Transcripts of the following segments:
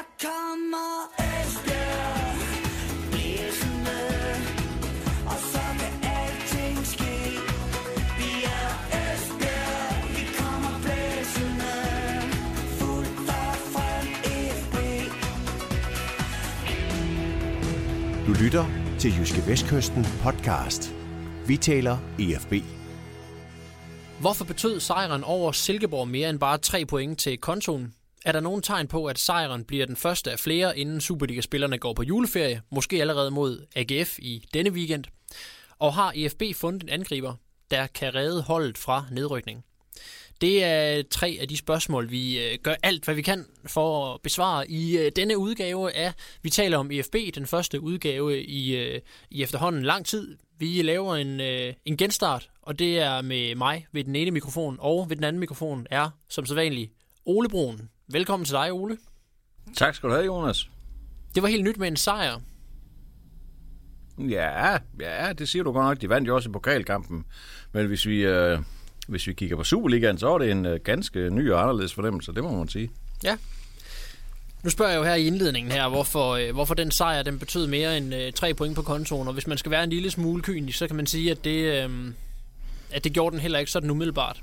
Her kommer Esbjerg Blæsende Og så kan alting ske Vi er Esbjerg Vi kommer blæsende Fuldt og frem FB Du lytter til Jyske Vestkysten podcast. Vi taler EFB. Hvorfor betød sejren over Silkeborg mere end bare tre point til kontoen? Er der nogen tegn på, at sejren bliver den første af flere, inden Superliga-spillerne går på juleferie, måske allerede mod AGF i denne weekend? Og har EFB fundet en angriber, der kan redde holdet fra nedrykning? Det er tre af de spørgsmål, vi øh, gør alt, hvad vi kan for at besvare i øh, denne udgave af Vi taler om EFB, den første udgave i, øh, i efterhånden lang tid. Vi laver en, en genstart, og det er med mig ved den ene mikrofon, og ved den anden mikrofon er, som sædvanligt, Ole Brun. Velkommen til dig, Ole. Tak skal du have, Jonas. Det var helt nyt med en sejr. Ja, ja, det siger du godt nok. De vandt jo også i pokalkampen. Men hvis vi, øh, hvis vi kigger på Superligaen, så er det en øh, ganske ny og anderledes fornemmelse, det må man sige. Ja. Nu spørger jeg jo her i indledningen her, hvorfor, øh, hvorfor den sejr den betød mere end øh, tre point på kontoen. Og hvis man skal være en lille smule kynisk, så kan man sige, at det, øh, at det gjorde den heller ikke sådan umiddelbart.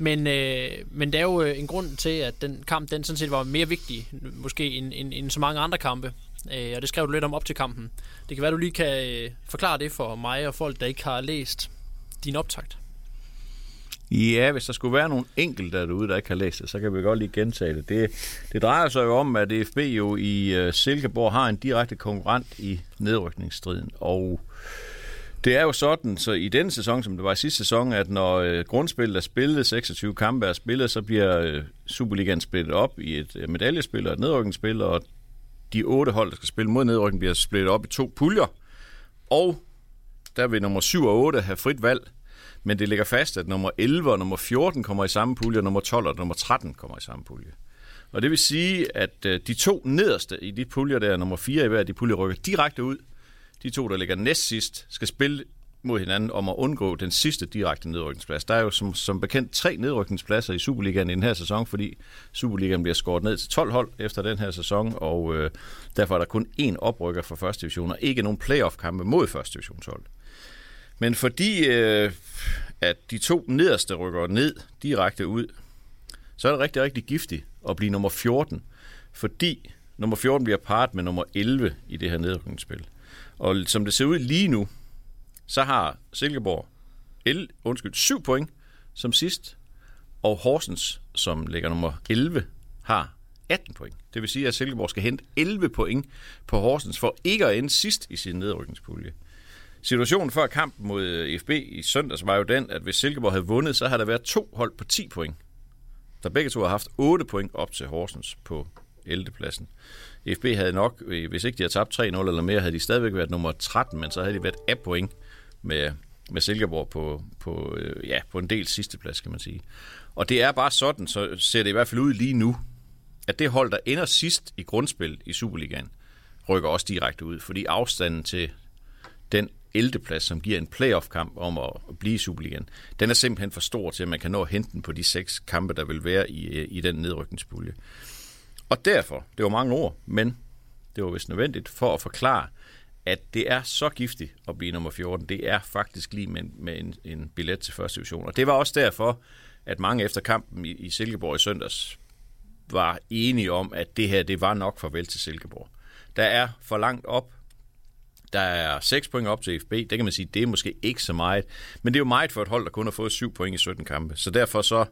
Men, øh, men der er jo øh, en grund til, at den kamp den sådan set var mere vigtig, måske end, end, end så mange andre kampe. Øh, og det skrev du lidt om op til kampen. Det kan være, du lige kan øh, forklare det for mig og folk, der ikke har læst din optakt. Ja, hvis der skulle være nogle enkelte derude, der ikke har læst det, så kan vi godt lige gentage det. Det, det drejer sig jo om, at FB jo i øh, Silkeborg har en direkte konkurrent i nedrykningsstriden. Og det er jo sådan, så i denne sæson, som det var i sidste sæson, at når øh, grundspillet er spillet, 26 kampe er spillet, så bliver øh, Superligaen splittet op i et øh, medaljespil og et nedrykningsspil, og de otte hold, der skal spille mod nedrykning, bliver splittet op i to puljer. Og der vil nummer 7 og 8 have frit valg men det ligger fast, at nummer 11 og nummer 14 kommer i samme pulje, og nummer 12 og nummer 13 kommer i samme pulje. Og det vil sige, at de to nederste i de puljer der, nummer 4 i hver de puljer, rykker direkte ud. De to, der ligger næst sidst, skal spille mod hinanden om at undgå den sidste direkte nedrykningsplads. Der er jo som, som bekendt tre nedrykningspladser i Superligaen i den her sæson, fordi Superligaen bliver skåret ned til 12 hold efter den her sæson, og øh, derfor er der kun én oprykker for første division, og ikke nogen playoff-kampe mod første divisionshold. Men fordi øh, at de to nederste rykker ned direkte ud, så er det rigtig, rigtig giftigt at blive nummer 14, fordi nummer 14 bliver part med nummer 11 i det her nedrykningsspil. Og som det ser ud lige nu, så har Silkeborg el, undskyld, 7 point som sidst, og Horsens, som ligger nummer 11, har 18 point. Det vil sige, at Silkeborg skal hente 11 point på Horsens for ikke at ende sidst i sin nedrykningspulje. Situationen før kampen mod øh, FB i søndags var jo den, at hvis Silkeborg havde vundet, så havde der været to hold på 10 point. Der begge to har haft 8 point op til Horsens på 11. pladsen. FB havde nok, øh, hvis ikke de havde tabt 3-0 eller mere, havde de stadigvæk været nummer 13, men så havde de været af point med, med Silkeborg på, på, øh, ja, på en del sidste plads, kan man sige. Og det er bare sådan, så ser det i hvert fald ud lige nu, at det hold, der ender sidst i grundspil i Superligaen, rykker også direkte ud, fordi afstanden til den 11. plads, som giver en playoff-kamp om at blive i Superligaen, den er simpelthen for stor til, at man kan nå at hente den på de seks kampe, der vil være i, øh, i den nedrykningspulje. Og derfor, det var mange ord, men det var vist nødvendigt for at forklare, at det er så giftigt at blive nummer 14. Det er faktisk lige med, med en, en billet til første division. Og det var også derfor, at mange efter kampen i, i Silkeborg i søndags var enige om, at det her, det var nok farvel til Silkeborg. Der er for langt op der er 6 point op til FB. Det kan man sige, det er måske ikke så meget. Men det er jo meget for et hold, der kun har fået 7 point i 17 kampe. Så derfor så,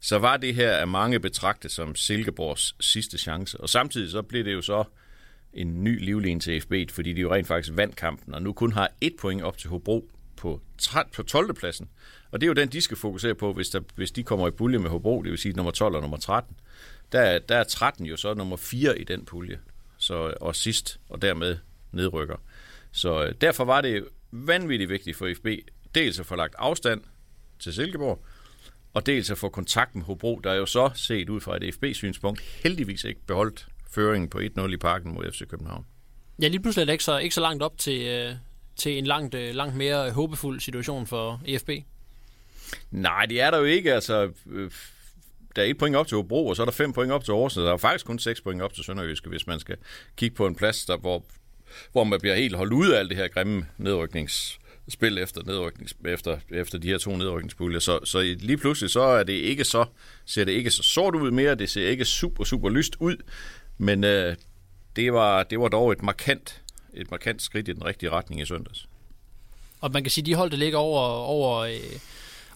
så var det her af mange betragtet som Silkeborgs sidste chance. Og samtidig så blev det jo så en ny livline til FB, fordi de jo rent faktisk vandt kampen, og nu kun har et point op til Hobro på, på 12. pladsen. Og det er jo den, de skal fokusere på, hvis, der, hvis de kommer i pulje med Hobro, det vil sige nummer 12 og nummer 13. Der, der er 13 jo så nummer 4 i den pulje, så, og sidst, og dermed nedrykker. Så øh, derfor var det vanvittigt vigtigt for FB, dels at få lagt afstand til Silkeborg, og dels at få kontakt med Hobro, der er jo så set ud fra et FB-synspunkt heldigvis ikke beholdt føringen på 1-0 i parken mod FC København. Ja, lige pludselig er det ikke så, ikke så langt op til, øh, til en langt, øh, langt mere håbefuld situation for EFB. Nej, det er der jo ikke. Altså, øh, der er et point op til Hobro, og så er der fem point op til Horsens. Der er faktisk kun seks point op til Sønderjyske, hvis man skal kigge på en plads, der, hvor, hvor man bliver helt holdt ud af alt det her grimme spil efter, nedryknings, efter, efter de her to nedrykningspuljer. Så, så lige pludselig så er det ikke så, ser det ikke så sort ud mere, det ser ikke super, super lyst ud, men øh, det, var, det var dog et markant, et markant skridt i den rigtige retning i søndags. Og man kan sige, de hold, der ligger over, over, øh,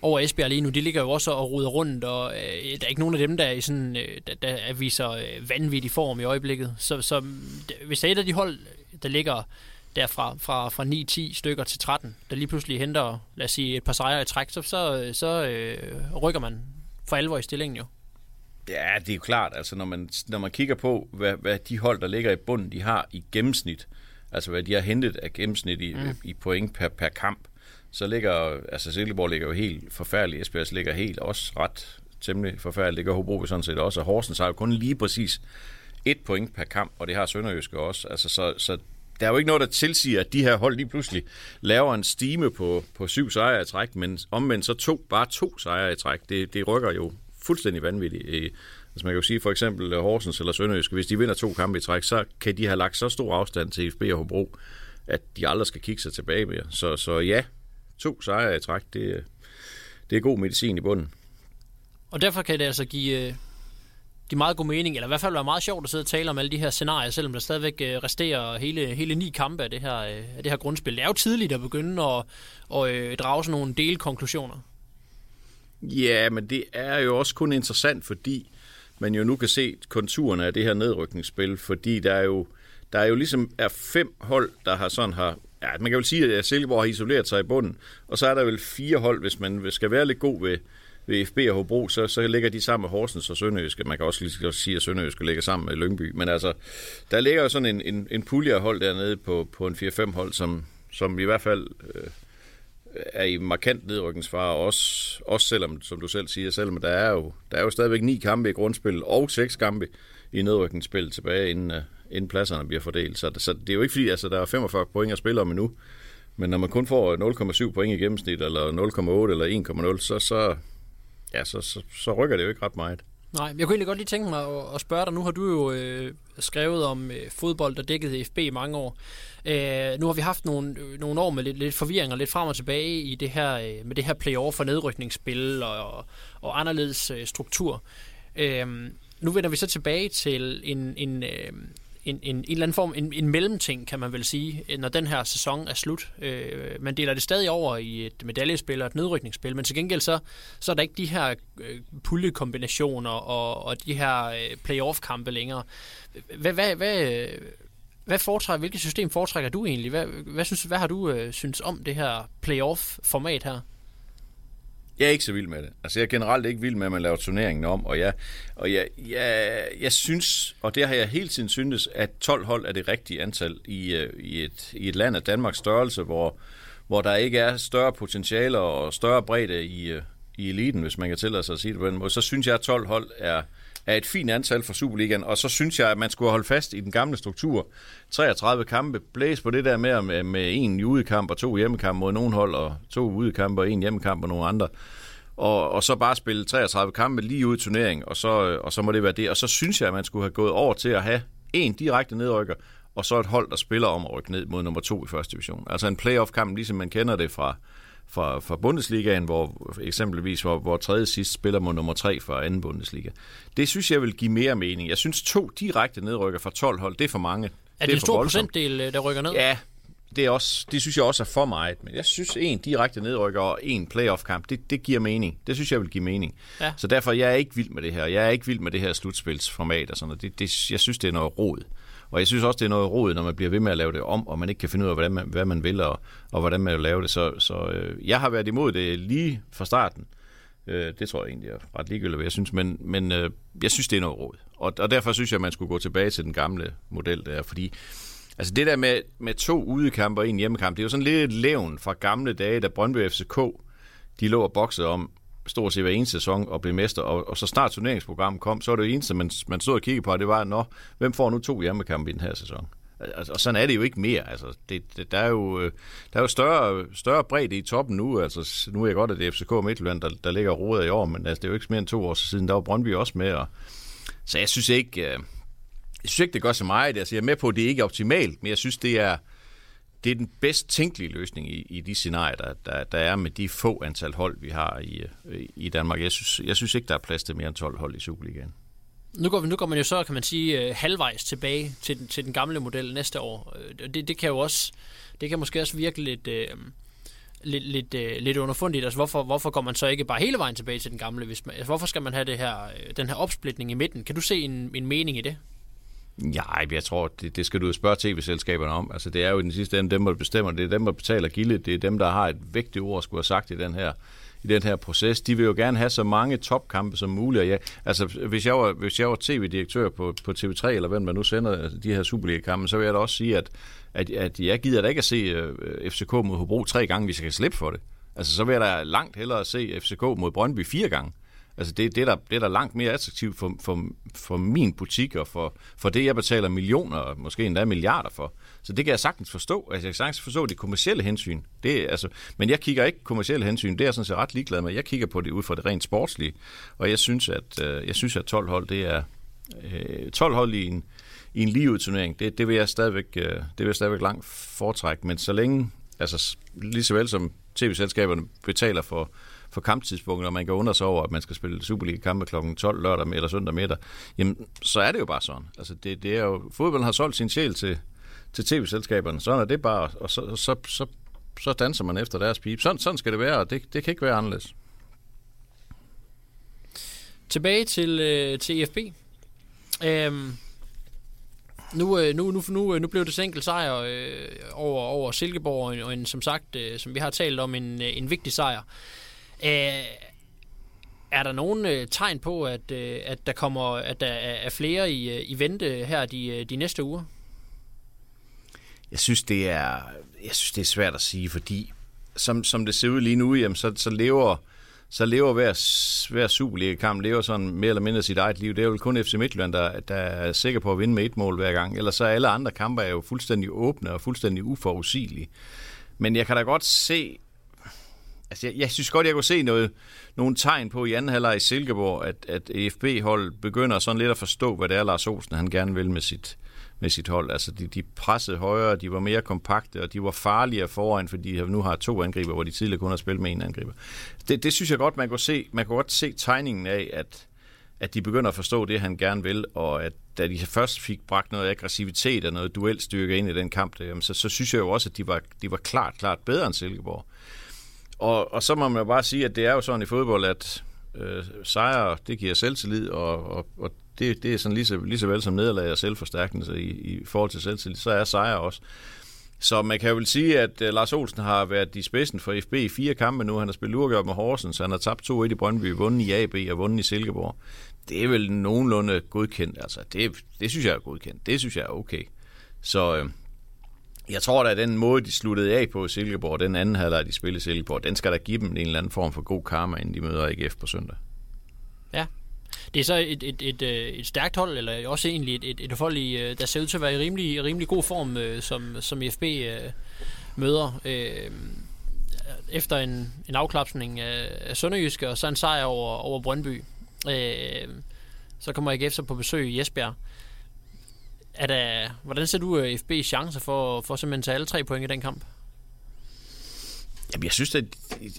over Esbjerg lige nu, de ligger jo også og ruder rundt, og øh, der er ikke nogen af dem, der, er i sådan, øh, der, der viser øh, vanvittig form i øjeblikket. Så, så hvis der er et af de hold, der ligger derfra fra, fra 9-10 stykker til 13, der lige pludselig henter, lad os sige, et par sejre i træk, så, så, så øh, rykker man for alvor i stillingen jo. Ja, det er jo klart, altså når man, når man kigger på, hvad, hvad de hold, der ligger i bunden, de har i gennemsnit, altså hvad de har hentet af gennemsnit i, mm. i point per, per kamp, så ligger, altså Silkeborg ligger jo helt forfærdeligt, Esbjerg ligger helt også ret temmelig forfærdeligt, det gør Hobro sådan set også, og Horsens har jo kun lige præcis et point per kamp, og det har Sønderjyske også, altså så, så der er jo ikke noget, der tilsiger, at de her hold lige pludselig laver en stime på, på syv sejre i træk, men omvendt så to, bare to sejre i træk, det, det rykker jo fuldstændig vanvittigt. Altså man kan jo sige for eksempel øh, Horsens eller Sønderjysk, hvis de vinder to kampe i træk, så kan de have lagt så stor afstand til FB og Hobro, at de aldrig skal kigge sig tilbage mere. Så, så ja, to sejre i træk, det, det er god medicin i bunden. Og derfor kan det altså give, øh, give meget god mening, eller i hvert fald være meget sjovt at sidde og tale om alle de her scenarier, selvom der stadigvæk øh, resterer hele, hele ni kampe af det, her, øh, af det her grundspil. Det er jo tidligt at begynde at, at øh, drage sådan nogle delkonklusioner. Ja, men det er jo også kun interessant, fordi man jo nu kan se konturerne af det her nedrykningsspil, fordi der er jo, der er jo ligesom er fem hold, der har sådan har, ja, man kan vel sige, at Silkeborg har isoleret sig i bunden, og så er der vel fire hold, hvis man skal være lidt god ved, ved FB og Hobro, så, så ligger de sammen med Horsens og Sønderøske. Man kan også lige sige, at Sønderjyske ligger sammen med Lyngby. Men altså, der ligger jo sådan en, en, en pulje af hold dernede på, på en 4-5 hold, som, som i hvert fald øh, er i markant nedrykningsfare, også, også selvom, som du selv siger, selvom der er jo, der er jo stadigvæk ni kampe i grundspil og seks kampe i nedrykningsspil tilbage, inden, uh, inden pladserne bliver fordelt. Så, så det er jo ikke fordi, altså, der er 45 point at spille om endnu, men når man kun får 0,7 point i gennemsnit, eller 0,8 eller 1,0, så, så, ja, så, så, så rykker det jo ikke ret meget. Nej, jeg kunne egentlig godt lige tænke mig at, at spørge dig. Nu har du jo øh, skrevet om øh, fodbold, der dækkede FB i mange år. Øh, nu har vi haft nogle, øh, nogle år med lidt, lidt forvirring og lidt frem og tilbage i det her, øh, med det her playoff for nedrykningsspil og, og anderledes øh, struktur. Øh, nu vender vi så tilbage til en, en, øh, en, en, en eller anden form, en, en mellemting, kan man vel sige, øh, når den her sæson er slut. Øh, man deler det stadig over i et medaljespil og et nedrykningsspil, men til gengæld så, så er der ikke de her øh, puljekombinationer og, og de her øh, playoff-kampe længere. Hvad, hvad, hvad, hvad foretrækker, hvilket system foretrækker du egentlig? Hvad, hvad, synes, hvad har du øh, synes om det her playoff-format her? Jeg er ikke så vild med det. Altså, jeg er generelt ikke vild med, at man laver turneringen om, og jeg, og jeg, jeg, jeg synes, og det har jeg hele tiden syntes, at 12 hold er det rigtige antal i, øh, i, et, i et land af Danmarks størrelse, hvor, hvor der ikke er større potentiale og større bredde i, øh, i eliten, hvis man kan tillade sig at sige det på den måde. Så synes jeg, at 12 hold er, er et fint antal for Superligaen, og så synes jeg, at man skulle holde fast i den gamle struktur. 33 kampe, blæs på det der med, med, øh, med en udekamp og to hjemmekampe mod nogle hold, og to udekampe og en hjemmekamp og nogle andre. Og, og så bare spille 33 kampe lige ud i turnering, og så, øh, og så må det være det. Og så synes jeg, at man skulle have gået over til at have en direkte nedrykker, og så et hold, der spiller om at rykke ned mod nummer to i første division. Altså en playoff-kamp, ligesom man kender det fra, fra, fra Bundesligaen, hvor eksempelvis hvor, hvor tredje sidst spiller mod nummer tre fra anden Bundesliga. Det synes jeg vil give mere mening. Jeg synes to direkte nedrykker fra 12 hold, det er for mange. Er det, det er en stor procentdel, øh, der rykker ned? Ja, det, er også, det synes jeg også er for meget. Men jeg synes, en direkte nedrykker og en playoff-kamp, det, det giver mening. Det synes jeg vil give mening. Ja. Så derfor jeg er ikke vild med det her. Jeg er ikke vild med det her slutspilsformat og sådan noget. Det, det, jeg synes, det er noget råd. Og jeg synes også, det er noget råd, når man bliver ved med at lave det om, og man ikke kan finde ud af, hvordan man, hvad man vil, og, og hvordan man vil lave det. Så, så øh, jeg har været imod det lige fra starten. Øh, det tror jeg egentlig er ret ligegyldigt, hvad jeg synes, men, men øh, jeg synes, det er noget råd. Og, og derfor synes jeg, at man skulle gå tilbage til den gamle model der, fordi altså det der med, med to udekampe og en hjemmekamp, det er jo sådan lidt et levn fra gamle dage, da Brøndby FCK, de lå og boksede om stort set hver eneste sæson og blev mester, og, og så snart turneringsprogrammet kom, så var det eneste, man, man stod og kiggede på, det var, nå, hvem får nu to hjemmekampe i den her sæson? Og, og sådan er det jo ikke mere. Altså, det, det, der er jo, øh, der er jo større, større bredde i toppen nu. Altså, nu er jeg godt, at det er FCK Midtjylland, der, der ligger rodet i år, men altså, det er jo ikke mere end to år siden, der var Brøndby også med. Og, så jeg synes ikke, øh, jeg synes ikke, det gør så meget. Altså, jeg er med på, at det ikke er optimalt, men jeg synes, det er, det er den bedst tænkelige løsning i, i de scenarier, der, der, der er med de få antal hold, vi har i, øh, i Danmark. Jeg synes, jeg synes ikke, der er plads til mere end 12 hold i Superligaen. Nu går, nu går man jo så, kan man sige, øh, halvvejs tilbage til, den- til den gamle model næste år. Øh, det, det kan jo også, det kan måske også virke lidt, øh, lidt, lidt, øh, lidt underfundigt. Altså, hvorfor, hvorfor går man så ikke bare hele vejen tilbage til den gamle? Hvis man, altså, hvorfor skal man have det her, den her opsplitning i midten? Kan du se en, en mening i det? Nej, jeg tror, det, det skal du jo spørge tv-selskaberne om. Altså, det er jo i den sidste ende dem, der bestemmer. Det er dem, der betaler gildet. Det er dem, der har et vigtigt ord, skulle have sagt i den her i den her proces. De vil jo gerne have så mange topkampe som muligt. Ja, altså, hvis jeg var, hvis jeg var tv-direktør på, på TV3, eller hvem man nu sender de her Superliga-kampe, så vil jeg da også sige, at, at, at jeg gider da ikke at se øh, uh, FCK mod Hobro tre gange, hvis jeg kan slippe for det. Altså, så vil jeg da langt hellere se FCK mod Brøndby fire gange. Altså det, det, er der, det er der langt mere attraktivt for, for, for min butik og for, for det, jeg betaler millioner og måske endda milliarder for. Så det kan jeg sagtens forstå. Altså jeg kan sagtens forstå det kommercielle hensyn. Det, altså, men jeg kigger ikke kommercielle hensyn. Det er jeg sådan set ret ligeglad med. Jeg kigger på det ud fra det rent sportslige. Og jeg synes, at, øh, jeg synes, at 12 hold, det er øh, 12 hold i en, i en ligeudturnering. Det, det, vil jeg stadigvæk, øh, det vil jeg stadigvæk langt foretrække. Men så længe, altså lige så vel som tv-selskaberne betaler for, for kamptidspunktet, og man kan undre sig over, at man skal spille Superliga-kampe kl. 12 lørdag eller søndag middag, jamen, så er det jo bare sådan. Altså, det, det er jo, fodbolden har solgt sin sjæl til, til tv-selskaberne. Sådan er det bare, og så, så, så, så danser man efter deres pip. Sådan, sådan skal det være, og det, det kan ikke være anderledes. Tilbage til, øh, til EFB. Øhm, nu, øh, nu, nu, nu, øh, nu blev det så enkelt sejr øh, over, over Silkeborg, og en, og en, som sagt, øh, som vi har talt om, en, øh, en vigtig sejr. Øh, er der nogen øh, tegn på, at, øh, at der kommer, at der er, flere i, øh, i vente her de, øh, de næste uger? Jeg synes, det er, jeg synes, det er svært at sige, fordi som, som det ser ud lige nu, jamen, så, så lever så lever hver, hver Superliga-kamp lever sådan mere eller mindre sit eget liv. Det er jo kun FC Midtjylland, der, der er sikker på at vinde med et mål hver gang. Ellers så er alle andre kampe er jo fuldstændig åbne og fuldstændig uforudsigelige. Men jeg kan da godt se, altså jeg, jeg synes godt, jeg kunne se noget, nogle tegn på i anden halvleg i Silkeborg, at, at EFB-hold begynder sådan lidt at forstå, hvad det er, Lars Olsen han gerne vil med sit, med sit hold. Altså, de, de pressede højere, de var mere kompakte, og de var farligere foran, fordi de nu har to angriber, hvor de tidligere kun har spillet med en angriber. Det, det synes jeg godt, man kunne se, man kunne godt se tegningen af, at, at de begynder at forstå det, han gerne vil, og at da de først fik bragt noget aggressivitet og noget duelstyrke ind i den kamp, der, jamen, så, så synes jeg jo også, at de var, de var klart, klart bedre end Silkeborg. Og, og så må man jo bare sige, at det er jo sådan i fodbold, at øh, sejre, det giver selvtillid, og, og, og det, det er sådan lige så, lige så vel som nederlag og selvforstærkelse i, i forhold til selvtillid, så er sejre også. Så man kan jo vel sige, at øh, Lars Olsen har været i spidsen for FB i fire kampe nu. Han har spillet uafgjort med Horsens, han har tabt 2-1 i Brøndby, vundet i AB og vundet i Silkeborg. Det er vel nogenlunde godkendt. Altså, det, det synes jeg er godkendt. Det synes jeg er okay. Så øh, jeg tror da, at den måde, de sluttede af på Silkeborg, den anden halvleg, de spillede Silkeborg, den skal der give dem en eller anden form for god karma, inden de møder AGF på søndag. Ja. Det er så et, et, et, øh, et stærkt hold, eller også egentlig et, et, et hold, i, øh, der ser ud til at være i rimelig, rimelig god form, øh, som, som FB øh, møder. Øh, efter en, en afklapsning af, af Sønderjyske, og så en sejr over, over Brøndby. Øh, så kommer AGF så på besøg i Esbjerg. Er der, hvordan ser du øh, FB's chancer for, for simpelthen at tage alle tre point i den kamp? Jamen, jeg synes, at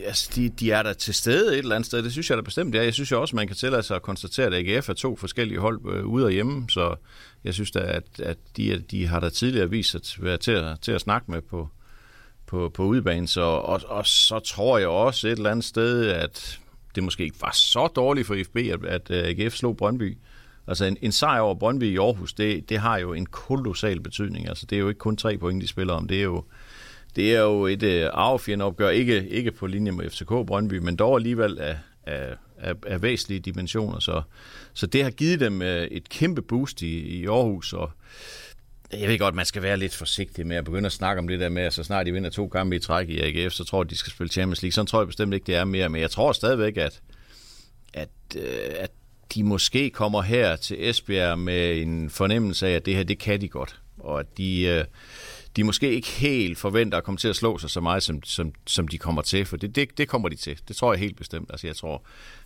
altså, de, de er der til stede et eller andet sted. Det synes jeg da bestemt. Ja, jeg synes jo også, man kan tillade sig at konstatere, at AGF er to forskellige hold øh, ude og hjemme. Så jeg synes da, at, at de, de har da tidligere vist sig at være til at, til at snakke med på, på, på udebanen. Så, og, og så tror jeg også et eller andet sted, at det måske ikke var så dårligt for FB, at, at øh, AGF slog Brøndby. Altså en, en sejr over Brøndby i Aarhus, det, det har jo en kolossal betydning. Altså det er jo ikke kun tre point, de spiller om. Det er jo, det er jo et øh, arvefjendeopgør, ikke, ikke på linje med FCK Brøndby, men dog alligevel af, af, af, af væsentlige dimensioner. Så, så det har givet dem øh, et kæmpe boost i, i Aarhus, og jeg ved godt, man skal være lidt forsigtig med at begynde at snakke om det der med, at så snart de vinder to kampe i træk i AGF, så tror jeg, de skal spille Champions League. Sådan tror jeg bestemt ikke, det er mere, men jeg tror stadigvæk, at, at, øh, at de måske kommer her til Esbjerg med en fornemmelse af, at det her, det kan de godt. og at de, øh, de måske ikke helt forventer at komme til at slå sig så meget, som, som, som de kommer til, for det, det, det kommer de til. Det tror jeg helt bestemt. Altså jeg tror,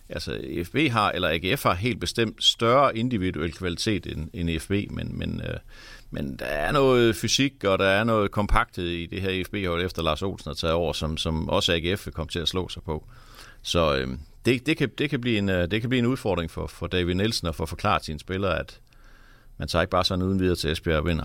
altså FB har, eller AGF har helt bestemt større individuel kvalitet end, end FB, men, men, øh, men der er noget fysik, og der er noget kompakthed i det her FB-hold, efter Lars Olsen har taget over, som, som også AGF vil komme til at slå sig på. Så øh, det, det, kan, det, kan blive en, øh, det kan blive en udfordring for, for David Nielsen at få forklaret sine spillere, at man tager ikke bare sådan uden videre til Esbjerg og vinder.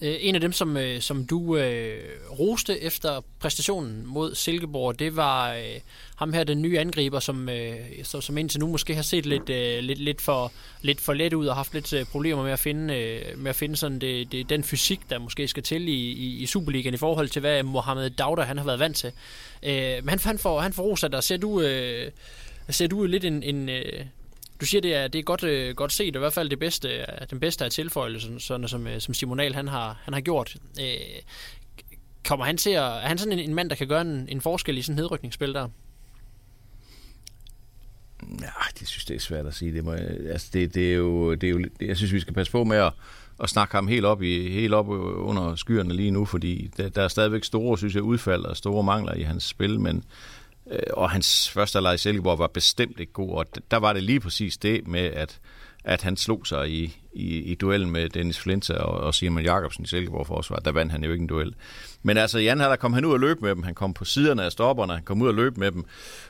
Øh, En af dem, som, øh, som du øh, roste efter præstationen mod Silkeborg, det var øh, ham her, den nye angriber, som, øh, så, som indtil nu måske har set lidt, øh, lidt, lidt, for, lidt for let ud og haft lidt øh, problemer med at finde, øh, med at finde sådan det, det, den fysik, der måske skal til i, i, i Superligaen i forhold til, hvad Mohamed Dauda han har været vant til. Øh, men han, han, får, han får ros af dig. Ser du, øh, ser du lidt en... en øh, du siger, det er, det er godt, øh, godt set, og i hvert fald det bedste, den bedste af tilføjelsen, sådan som, øh, som Simonal han har, han har gjort. Øh, kommer han til at, er han sådan en, en mand, der kan gøre en, en forskel i sådan en nedrykningsspil der? Ja, det synes det er svært at sige. Det, må, altså det, det, er jo, det er jo, jeg synes, vi skal passe på med at, at snakke ham helt op, i, helt op under skyerne lige nu, fordi der, der er stadigvæk store, synes jeg, udfald og store mangler i hans spil, men øh, Øh, og hans første leg i Silkeborg var bestemt ikke god, og der var det lige præcis det med, at, at han slog sig i, i, i duellen med Dennis Flinta og, og Simon Jakobsen i Silkeborg forsvar. Der vandt han jo ikke en duel. Men altså, Jan der kom han ud og løb med dem. Han kom på siderne af stopperne, han kom ud og løb med dem.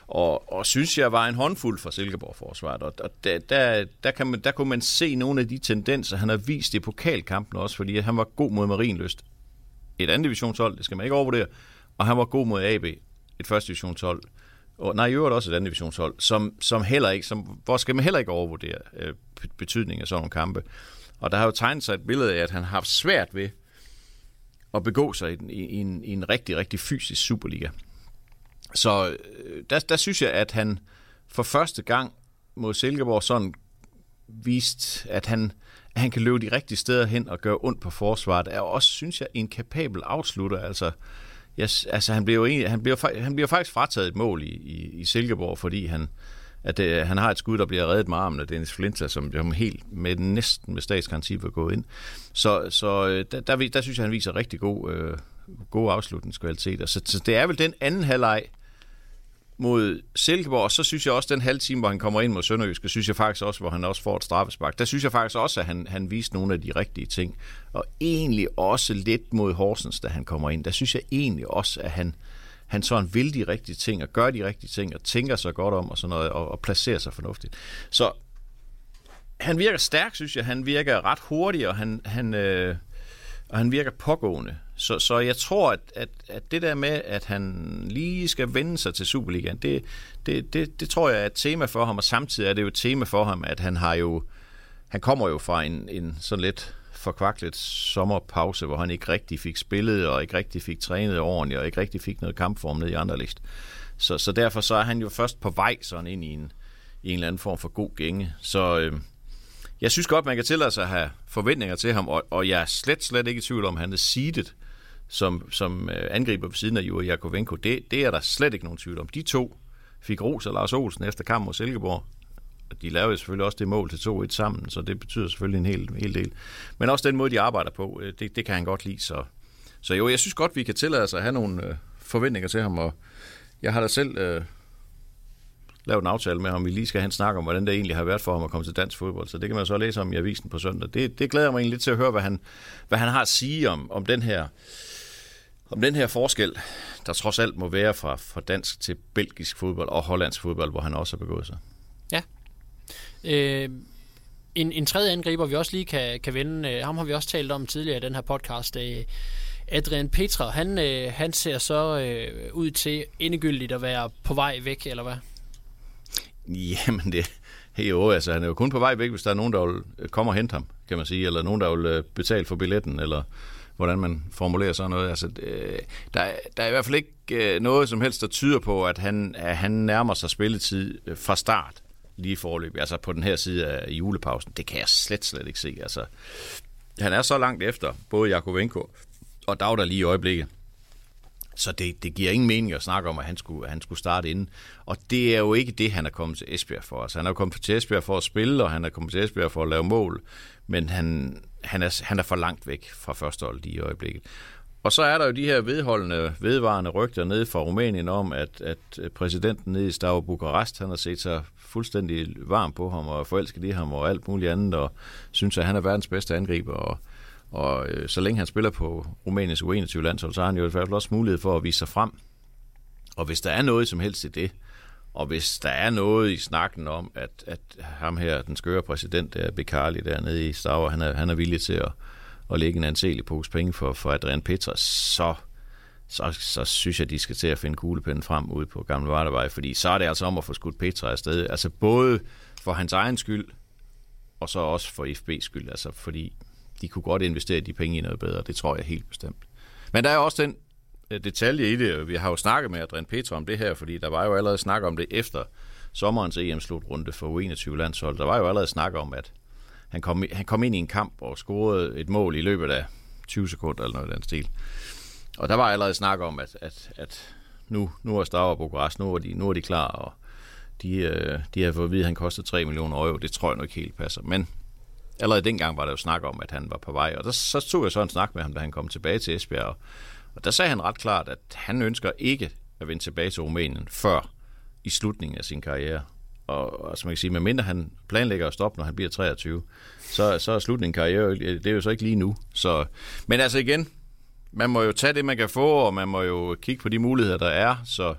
Og, og synes jeg var en håndfuld for Silkeborg forsvaret. Og, og der, der, der, kan man, der kunne man se nogle af de tendenser, han har vist i pokalkampen også, fordi han var god mod Marienlyst. Et andet divisionshold, det skal man ikke overvurdere. Og han var god mod AB, et første divisionshold. Og, nej, i øvrigt også et andet divisionshold, som, som heller ikke, som, hvor skal man heller ikke overvurdere øh, betydningen af sådan nogle kampe. Og der har jo tegnet sig et billede af, at han har haft svært ved at begå sig i, en, i, en, i en rigtig, rigtig fysisk Superliga. Så øh, der, der synes jeg, at han for første gang mod Silkeborg sådan vist, at han, at han kan løbe de rigtige steder hen og gøre ondt på forsvaret, er også, synes jeg, en kapabel afslutter. Altså, yes, altså han, bliver jo en, han, bliver, han bliver faktisk frataget et mål i, i, i Silkeborg, fordi han, at det, han har et skud, der bliver reddet med armen af Dennis Flinta, som, som helt med næsten med statsgaranti var gået ind. Så, så øh, der, der, der synes jeg, han viser rigtig god, øh, god afslutningskvalitet. Så, så det er vel den anden halvleg mod Silkeborg, og så synes jeg også, den halve time, hvor han kommer ind mod Sønderjysk, synes jeg faktisk også, hvor han også får et straffespark, der synes jeg faktisk også, at han, han viste nogle af de rigtige ting. Og egentlig også lidt mod Horsens, da han kommer ind. Der synes jeg egentlig også, at han, han sådan vil de rigtige ting, og gør de rigtige ting, og tænker sig godt om, og sådan noget, og, og placerer sig fornuftigt. Så han virker stærk, synes jeg. Han virker ret hurtig, og han, han, øh, og han virker pågående. Så, så jeg tror, at, at, at det der med, at han lige skal vende sig til Superligaen, det, det, det, det tror jeg er et tema for ham, og samtidig er det jo et tema for ham, at han har jo, han kommer jo fra en, en sådan lidt forkvaklet sommerpause, hvor han ikke rigtig fik spillet, og ikke rigtig fik trænet ordentligt, og ikke rigtig fik noget kampform ned i Anderlecht. Så, så derfor så er han jo først på vej sådan ind i en, i en eller anden form for god gænge. Så øh, jeg synes godt, man kan tillade sig at have forventninger til ham, og, og jeg er slet, slet ikke i tvivl om, at han er seedet som, som øh, angriber på siden af Juri Jakovenko. Det, det er der slet ikke nogen tvivl om. De to fik ros af Lars Olsen efter kamp mod Silkeborg. De lavede selvfølgelig også det mål til 2-1 sammen, så det betyder selvfølgelig en hel, hel del. Men også den måde, de arbejder på, øh, det, det kan han godt lide. Så, så jo, jeg synes godt, vi kan tillade os at have nogle øh, forventninger til ham, og jeg har da selv øh, lavet en aftale med ham. Vi lige skal have en snak om, hvordan det egentlig har været for ham at komme til dansk fodbold. Så det kan man så læse om i avisen på søndag. Det, det glæder mig egentlig lidt til at høre, hvad han, hvad han har at sige om, om den her om den her forskel, der trods alt må være fra, fra dansk til belgisk fodbold og hollandsk fodbold, hvor han også har begået sig. Ja. Øh, en, en tredje angriber, vi også lige kan, kan vende, øh, ham har vi også talt om tidligere i den her podcast, øh, Adrian Petra, han, øh, han ser så øh, ud til endegyldigt at være på vej væk, eller hvad? Jamen det, jo, altså, han er jo kun på vej væk, hvis der er nogen, der vil øh, komme og hente ham, kan man sige, eller nogen, der vil øh, betale for billetten, eller hvordan man formulerer sådan noget. Altså, der, der er i hvert fald ikke øh, noget som helst, der tyder på, at han, at han nærmer sig spilletid øh, fra start lige forløb, altså på den her side af julepausen. Det kan jeg slet, slet ikke se. Altså, han er så langt efter, både Jakovenko og Dagda lige i øjeblikket. Så det, det giver ingen mening at snakke om, at han skulle, at han skulle starte inden. Og det er jo ikke det, han er kommet til Esbjerg for. Altså, han er kommet til Esbjerg for at spille, og han er kommet til Esbjerg for at lave mål. Men han, han, er, han er for langt væk fra førsteholdet i øjeblikket. Og så er der jo de her vedholdende, vedvarende rygter nede fra Rumænien om, at, at præsidenten nede i Stavro Bukarest, han har set sig fuldstændig varm på ham og forelsket i ham og alt muligt andet, og synes, at han er verdens bedste angriber. Og, og øh, så længe han spiller på Rumæniens U21-landshold, så har han jo i hvert fald også mulighed for at vise sig frem. Og hvis der er noget som helst i det, og hvis der er noget i snakken om, at, at ham her, den skøre præsident, der Bekarli dernede i Stavre, han er, han er villig til at, at lægge en anselig pose penge for, for Adrian Petras, så, så, så synes jeg, de skal til at finde kuglepinden frem ude på Gamle Vardevej, fordi så er det altså om at få skudt Petra afsted. Altså både for hans egen skyld, og så også for FB's skyld, altså fordi de kunne godt investere de penge i noget bedre, det tror jeg helt bestemt. Men der er også den øh, detalje i det, vi har jo snakket med Adrian Petra om det her, fordi der var jo allerede snak om det efter sommerens EM-slutrunde for U21-landshold. Der var jo allerede snak om, at han kom, han kom ind i en kamp og scorede et mål i løbet af 20 sekunder eller noget i den stil. Og der var allerede snak om, at, at, at nu, nu er Stavre Bukarest, nu er de, nu er de klar, og de, øh, de har fået at vide, at han kostede 3 millioner euro. Det tror jeg nok ikke helt passer. Men allerede dengang var der jo snak om, at han var på vej. Og der, så tog jeg så en snak med ham, da han kom tilbage til Esbjerg. Og der sagde han ret klart, at han ønsker ikke at vende tilbage til Rumænien før i slutningen af sin karriere. Og, og som man kan sige, medmindre han planlægger at stoppe, når han bliver 23, så, så er slutningen af karriere, det er jo så ikke lige nu. Så, men altså igen, man må jo tage det, man kan få, og man må jo kigge på de muligheder, der er. Så,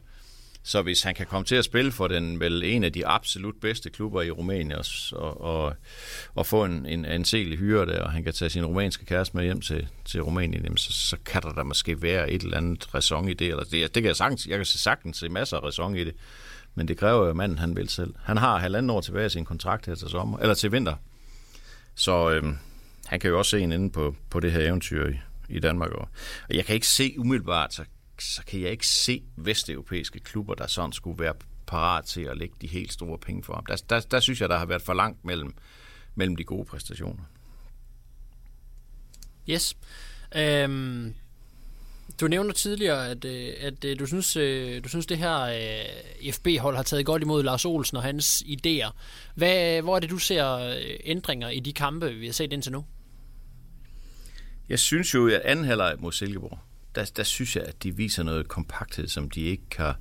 så hvis han kan komme til at spille for den vel en af de absolut bedste klubber i Rumænien, og, og, og få en, en anselig hyre der, og han kan tage sin rumænske kæreste med hjem til, til Rumænien, jamen, så, så kan der da måske være et eller andet ræson i det. Eller det, det kan jeg sagtens, jeg kan sagtens se masser af ræson i det. Men det kræver jo, at manden han vil selv. Han har halvanden år tilbage i sin kontrakt her til sommer, eller til vinter. Så øhm, han kan jo også se en inde på, på det her eventyr i, i Danmark. Og jeg kan ikke se umiddelbart, så, så kan jeg ikke se vesteuropæiske klubber, der sådan skulle være parat til at lægge de helt store penge for ham. Der, der, der synes jeg, der har været for langt mellem, mellem de gode præstationer. Yes. Øhm, du nævner tidligere, at, øh, at øh, du, synes, øh, du synes, det her FB-hold har taget godt imod Lars Olsen og hans idéer. Hvad, hvor er det, du ser ændringer i de kampe, vi har set indtil nu? Jeg synes jo, at anden halvleg mod Silkeborg, der, der synes jeg, at de viser noget kompakthed, som de ikke har,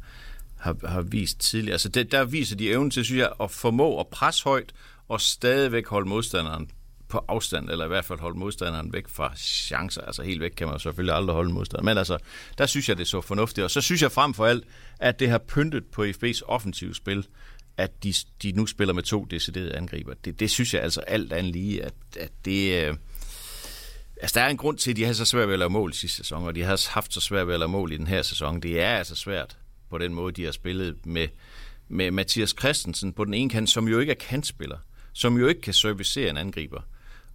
har, har vist tidligere. Altså det, der viser de evnen til, synes jeg, at formå at presse højt og stadigvæk holde modstanderen på afstand, eller i hvert fald holde modstanderen væk fra chancer. Altså helt væk kan man selvfølgelig aldrig holde modstanderen. Men altså, der synes jeg, det er så fornuftigt. Og så synes jeg frem for alt, at det har pyntet på FB's offensive spil, at de, de nu spiller med to deciderede angriber. Det, det synes jeg altså alt andet lige, at, at det... Øh, Altså, der er en grund til, at de har så svært ved at lave mål i sidste sæson, og de har haft så svært ved at lave mål i den her sæson. Det er altså svært på den måde, de har spillet med, med Mathias Christensen på den ene kant, som jo ikke er kantspiller, som jo ikke kan servicere en angriber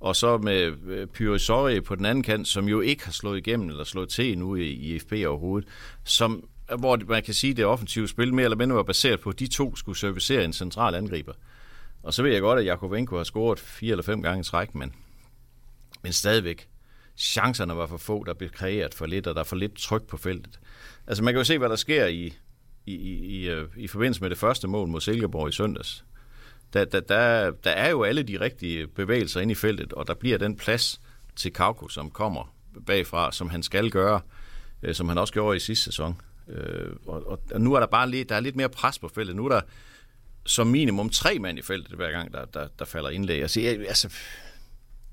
og så med øh, Pyrisori på den anden kant, som jo ikke har slået igennem eller slået til nu i, i FB overhovedet, som, hvor man kan sige, at det offensive spil mere eller mindre var baseret på, at de to skulle servicere en central angriber. Og så ved jeg godt, at Jakovenko har scoret fire eller fem gange i træk, men, men stadigvæk, chancerne var for få, der blev kreeret for lidt, og der er for lidt tryk på feltet. Altså man kan jo se, hvad der sker i, i, i, i, øh, i forbindelse med det første mål mod Silkeborg i søndags der, der, der, der er jo alle de rigtige bevægelser inde i feltet, og der bliver den plads til Kauko, som kommer bagfra, som han skal gøre, øh, som han også gjorde i sidste sæson. Øh, og, og, og nu er der bare lidt, der er lidt mere pres på feltet. Nu er der som minimum tre mand i feltet, hver gang der, der, der falder indlæg. Altså, jeg, altså,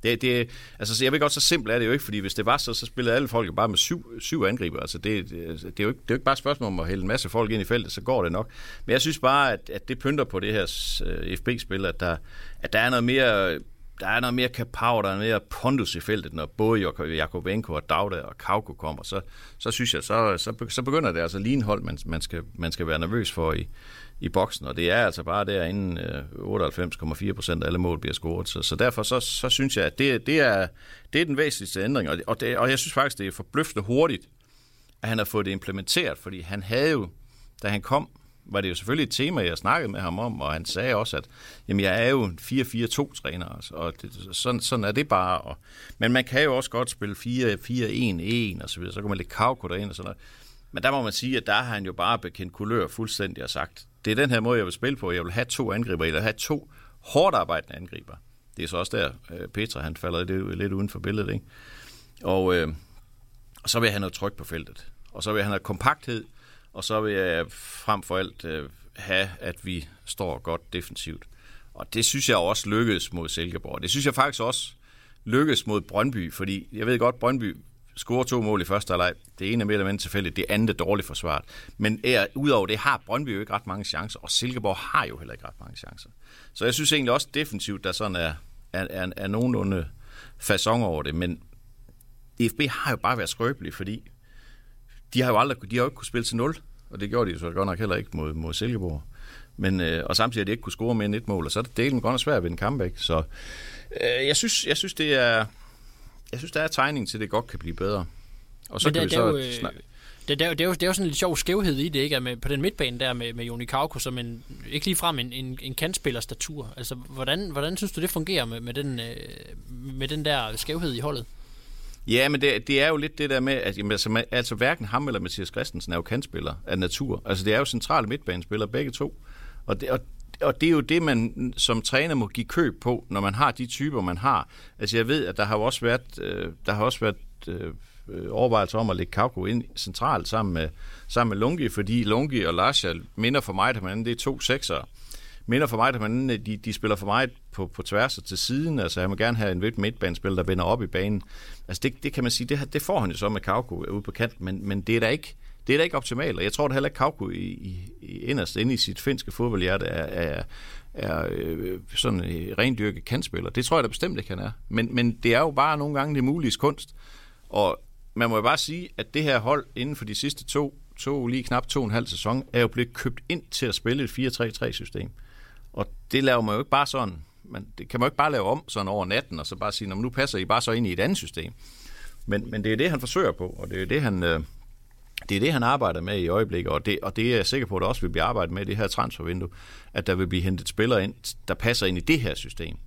det, det, altså, jeg ved godt, så simpelt er det jo ikke, fordi hvis det var så, så spillede alle folk jo bare med syv, syv angriber. Altså, det, det, altså, det, er jo ikke, det er jo ikke bare et spørgsmål om at hælde en masse folk ind i feltet, så går det nok. Men jeg synes bare, at, at det pynter på det her øh, uh, FB-spil, at der, at der er noget mere der er noget mere kapav, der er mere pondus i feltet, når både Jakobenko og Dagda og Kauko kommer, så, så synes jeg, så, så, så begynder det altså lige en hold, man, man, skal, man skal være nervøs for i, i boksen, og det er altså bare derinde øh, 98,4 procent af alle mål bliver scoret. Så, så derfor så, så synes jeg, at det, det, er, det er den væsentligste ændring, og, og, det, og jeg synes faktisk, det er forbløffende hurtigt, at han har fået det implementeret, fordi han havde jo, da han kom, var det jo selvfølgelig et tema, jeg snakkede med ham om, og han sagde også, at jamen, jeg er jo en 4-4-2-træner, altså, og det, sådan, sådan er det bare. Og, men man kan jo også godt spille 4-4-1-1 og så videre, så kan man lægge Kauko derind og sådan noget. Men der må man sige, at der har han jo bare bekendt kulør fuldstændig og sagt, det er den her måde, jeg vil spille på. Jeg vil have to angriber, eller have to hårdt arbejdende angriber. Det er så også der, øh, Petra han falder lidt, lidt uden for billedet. Ikke? Og, øh, så vil jeg have noget tryk på feltet. Og så vil jeg have noget kompakthed, og så vil jeg frem for alt øh, have, at vi står godt defensivt. Og det synes jeg også lykkedes mod Silkeborg. Det synes jeg faktisk også lykkedes mod Brøndby, fordi jeg ved godt, Brøndby scorer to mål i første halvleg. Det ene er mere eller mindre tilfældigt, det andet er dårligt forsvaret. Men er, udover det har Brøndby jo ikke ret mange chancer, og Silkeborg har jo heller ikke ret mange chancer. Så jeg synes egentlig også defensivt, der sådan er, er, er, er nogenlunde fasong over det, men DFB har jo bare været skrøbelige, fordi de har jo aldrig de har jo ikke kunne spille til 0, og det gjorde de jo så godt nok heller ikke mod, mod Silkeborg. Men, øh, og samtidig har de ikke kunne score mere end et mål, og så er det delen godt nok svært ved en comeback. Så øh, jeg, synes, jeg synes, det er, jeg synes, der er tegning til, at det godt kan blive bedre. Og så Men kan det, vi det, så jo, øh, snakke. det, det, er jo, det, er jo, det er jo sådan en lidt sjov skævhed i det, ikke? At Med, på den midtbane der med, med Joni Kauko, som en, ikke ligefrem en, en, en kantspillerstatur. Altså, hvordan, hvordan synes du, det fungerer med, med, den, øh, med den der skævhed i holdet? Ja, men det, det er jo lidt det der med, at jamen, altså, altså hverken ham eller Mathias Christensen er jo kantspiller af natur. Altså det er jo centrale midtbanespillere begge to. Og det, og, og det er jo det, man som træner må give køb på, når man har de typer, man har. Altså jeg ved, at der har jo også været, øh, der har også været øh, overvejelser om at lægge Kauko ind centralt sammen med, sammen med Lungi, fordi Lungi og Lasha minder for mig, at man det er to seksere minder for mig, at man, de, de spiller for meget på, på tværs og til siden. Altså, jeg vil gerne have en midt midtbanespiller, der vender op i banen. Altså, det, det kan man sige, det, det får han jo så med Kauko ude på kant, men, men det er da ikke det er da ikke optimalt, og jeg tror da heller ikke, Kauko i, i, i inderst inde i sit finske fodboldhjerte er, er, er øh, sådan en rendyrket kantspiller. Det tror jeg da bestemt ikke, han er. Men, men det er jo bare nogle gange det mulige kunst. Og man må jo bare sige, at det her hold inden for de sidste to, to lige knap to og en halv sæson, er jo blevet købt ind til at spille et 4-3-3-system. Og det laver man jo ikke bare sådan. Man, det kan man jo ikke bare lave om sådan over natten, og så bare sige, nu passer I bare så ind i et andet system. Men, men det er det, han forsøger på, og det er det, han, øh, det er det, han arbejder med i øjeblikket, og det, og det er jeg sikker på, at der også vil blive arbejdet med i det her transfervindue, at der vil blive hentet spillere ind, der passer ind i det her system.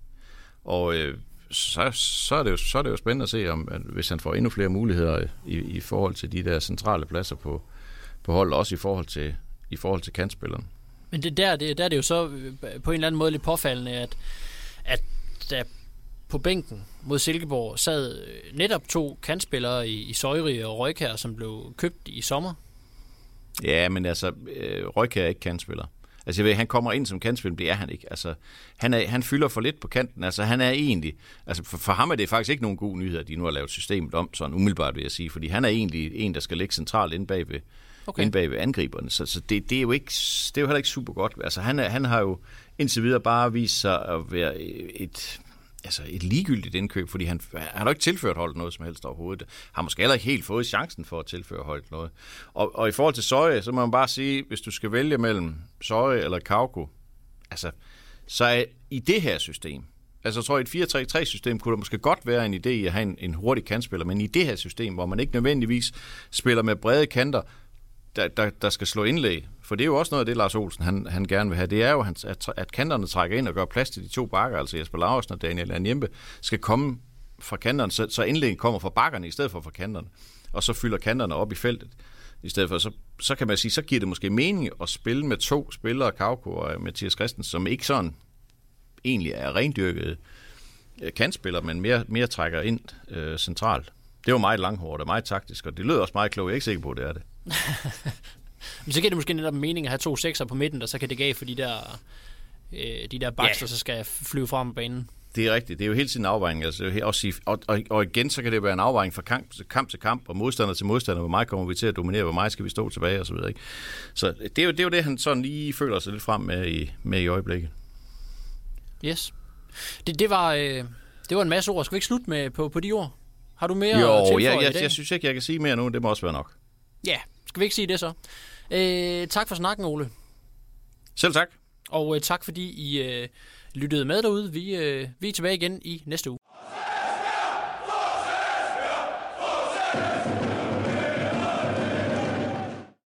Og øh, så, så, er det jo, så er det jo spændende at se, om at hvis han får endnu flere muligheder i, i forhold til de der centrale pladser på, på holdet, også i forhold til, i forhold til kantspilleren. Men det der, det, der er det jo så øh, på en eller anden måde lidt påfaldende, at, at der på bænken mod Silkeborg sad øh, netop to kantspillere i, i Søjri og Røykær, som blev købt i sommer. Ja, men altså, øh, Røykær er ikke kantspiller. Altså, jeg ved, han kommer ind som kantspiller, det er han ikke. Altså, han, er, han fylder for lidt på kanten. Altså, han er egentlig... Altså, for, for ham er det faktisk ikke nogen god nyhed, at de nu har lavet systemet om, sådan umiddelbart vil jeg sige, fordi han er egentlig en, der skal ligge centralt inde bagved. Okay. inde bagved angriberne. Så, så det, det, er jo ikke, det er jo heller ikke super godt. Altså, han, er, han har jo indtil videre bare vist sig at være et, altså et ligegyldigt indkøb, fordi han, han har jo ikke tilført holdet noget som helst overhovedet. Har måske heller ikke helt fået chancen for at tilføre holdet noget. Og, og i forhold til Søje, så må man bare sige, hvis du skal vælge mellem Søje eller Kauko, altså, så er i det her system, altså jeg tror, i et 4-3-3-system kunne der måske godt være en idé i at have en, en hurtig kantspiller, men i det her system, hvor man ikke nødvendigvis spiller med brede kanter, der, der, der skal slå indlæg. For det er jo også noget af det, Lars Olsen han, han gerne vil have. Det er jo, at, at kanterne trækker ind og gør plads til de to bakker, altså Jesper Larsen og Daniel Anjembe, skal komme fra kanterne, så, så indlæggen kommer fra bakkerne i stedet for fra kanterne. Og så fylder kanterne op i feltet. I stedet for, så, så kan man sige, så giver det måske mening at spille med to spillere, Kauko og øh, Mathias Christensen, som ikke sådan egentlig er rendyrket øh, kantspillere, men mere, mere trækker ind øh, centralt. Det var meget langhårdt og meget taktisk, og det lød også meget klogt. Jeg er ikke sikker på, at det er det. Men så giver det måske netop mening at have to sekser på midten, der så kan det gav for de der, øh, de der baks, Ja. så skal flyve frem på banen. Det er rigtigt. Det er jo hele tiden en afvejning. Altså, også sige, og, og, og, igen, så kan det være en afvejning fra kamp, til kamp til kamp, og modstander til modstander. Hvor meget kommer vi til at dominere? Hvor meget skal vi stå tilbage? Og så, videre, ikke? så det, er jo, det er jo det, han sådan lige føler sig lidt frem med i, med i øjeblikket. Yes. Det, det, var, øh, det var en masse ord. Skal vi ikke slutte med på, på de ord? Har du mere at Jo, tilføje jeg, i jeg, dag? jeg synes ikke, jeg kan sige mere nu. Det må også være nok. Ja, skal vi ikke sige det så? Øh, tak for snakken, Ole. Selv tak. Og øh, tak fordi I øh, lyttede med derude. Vi, øh, vi er tilbage igen i næste uge.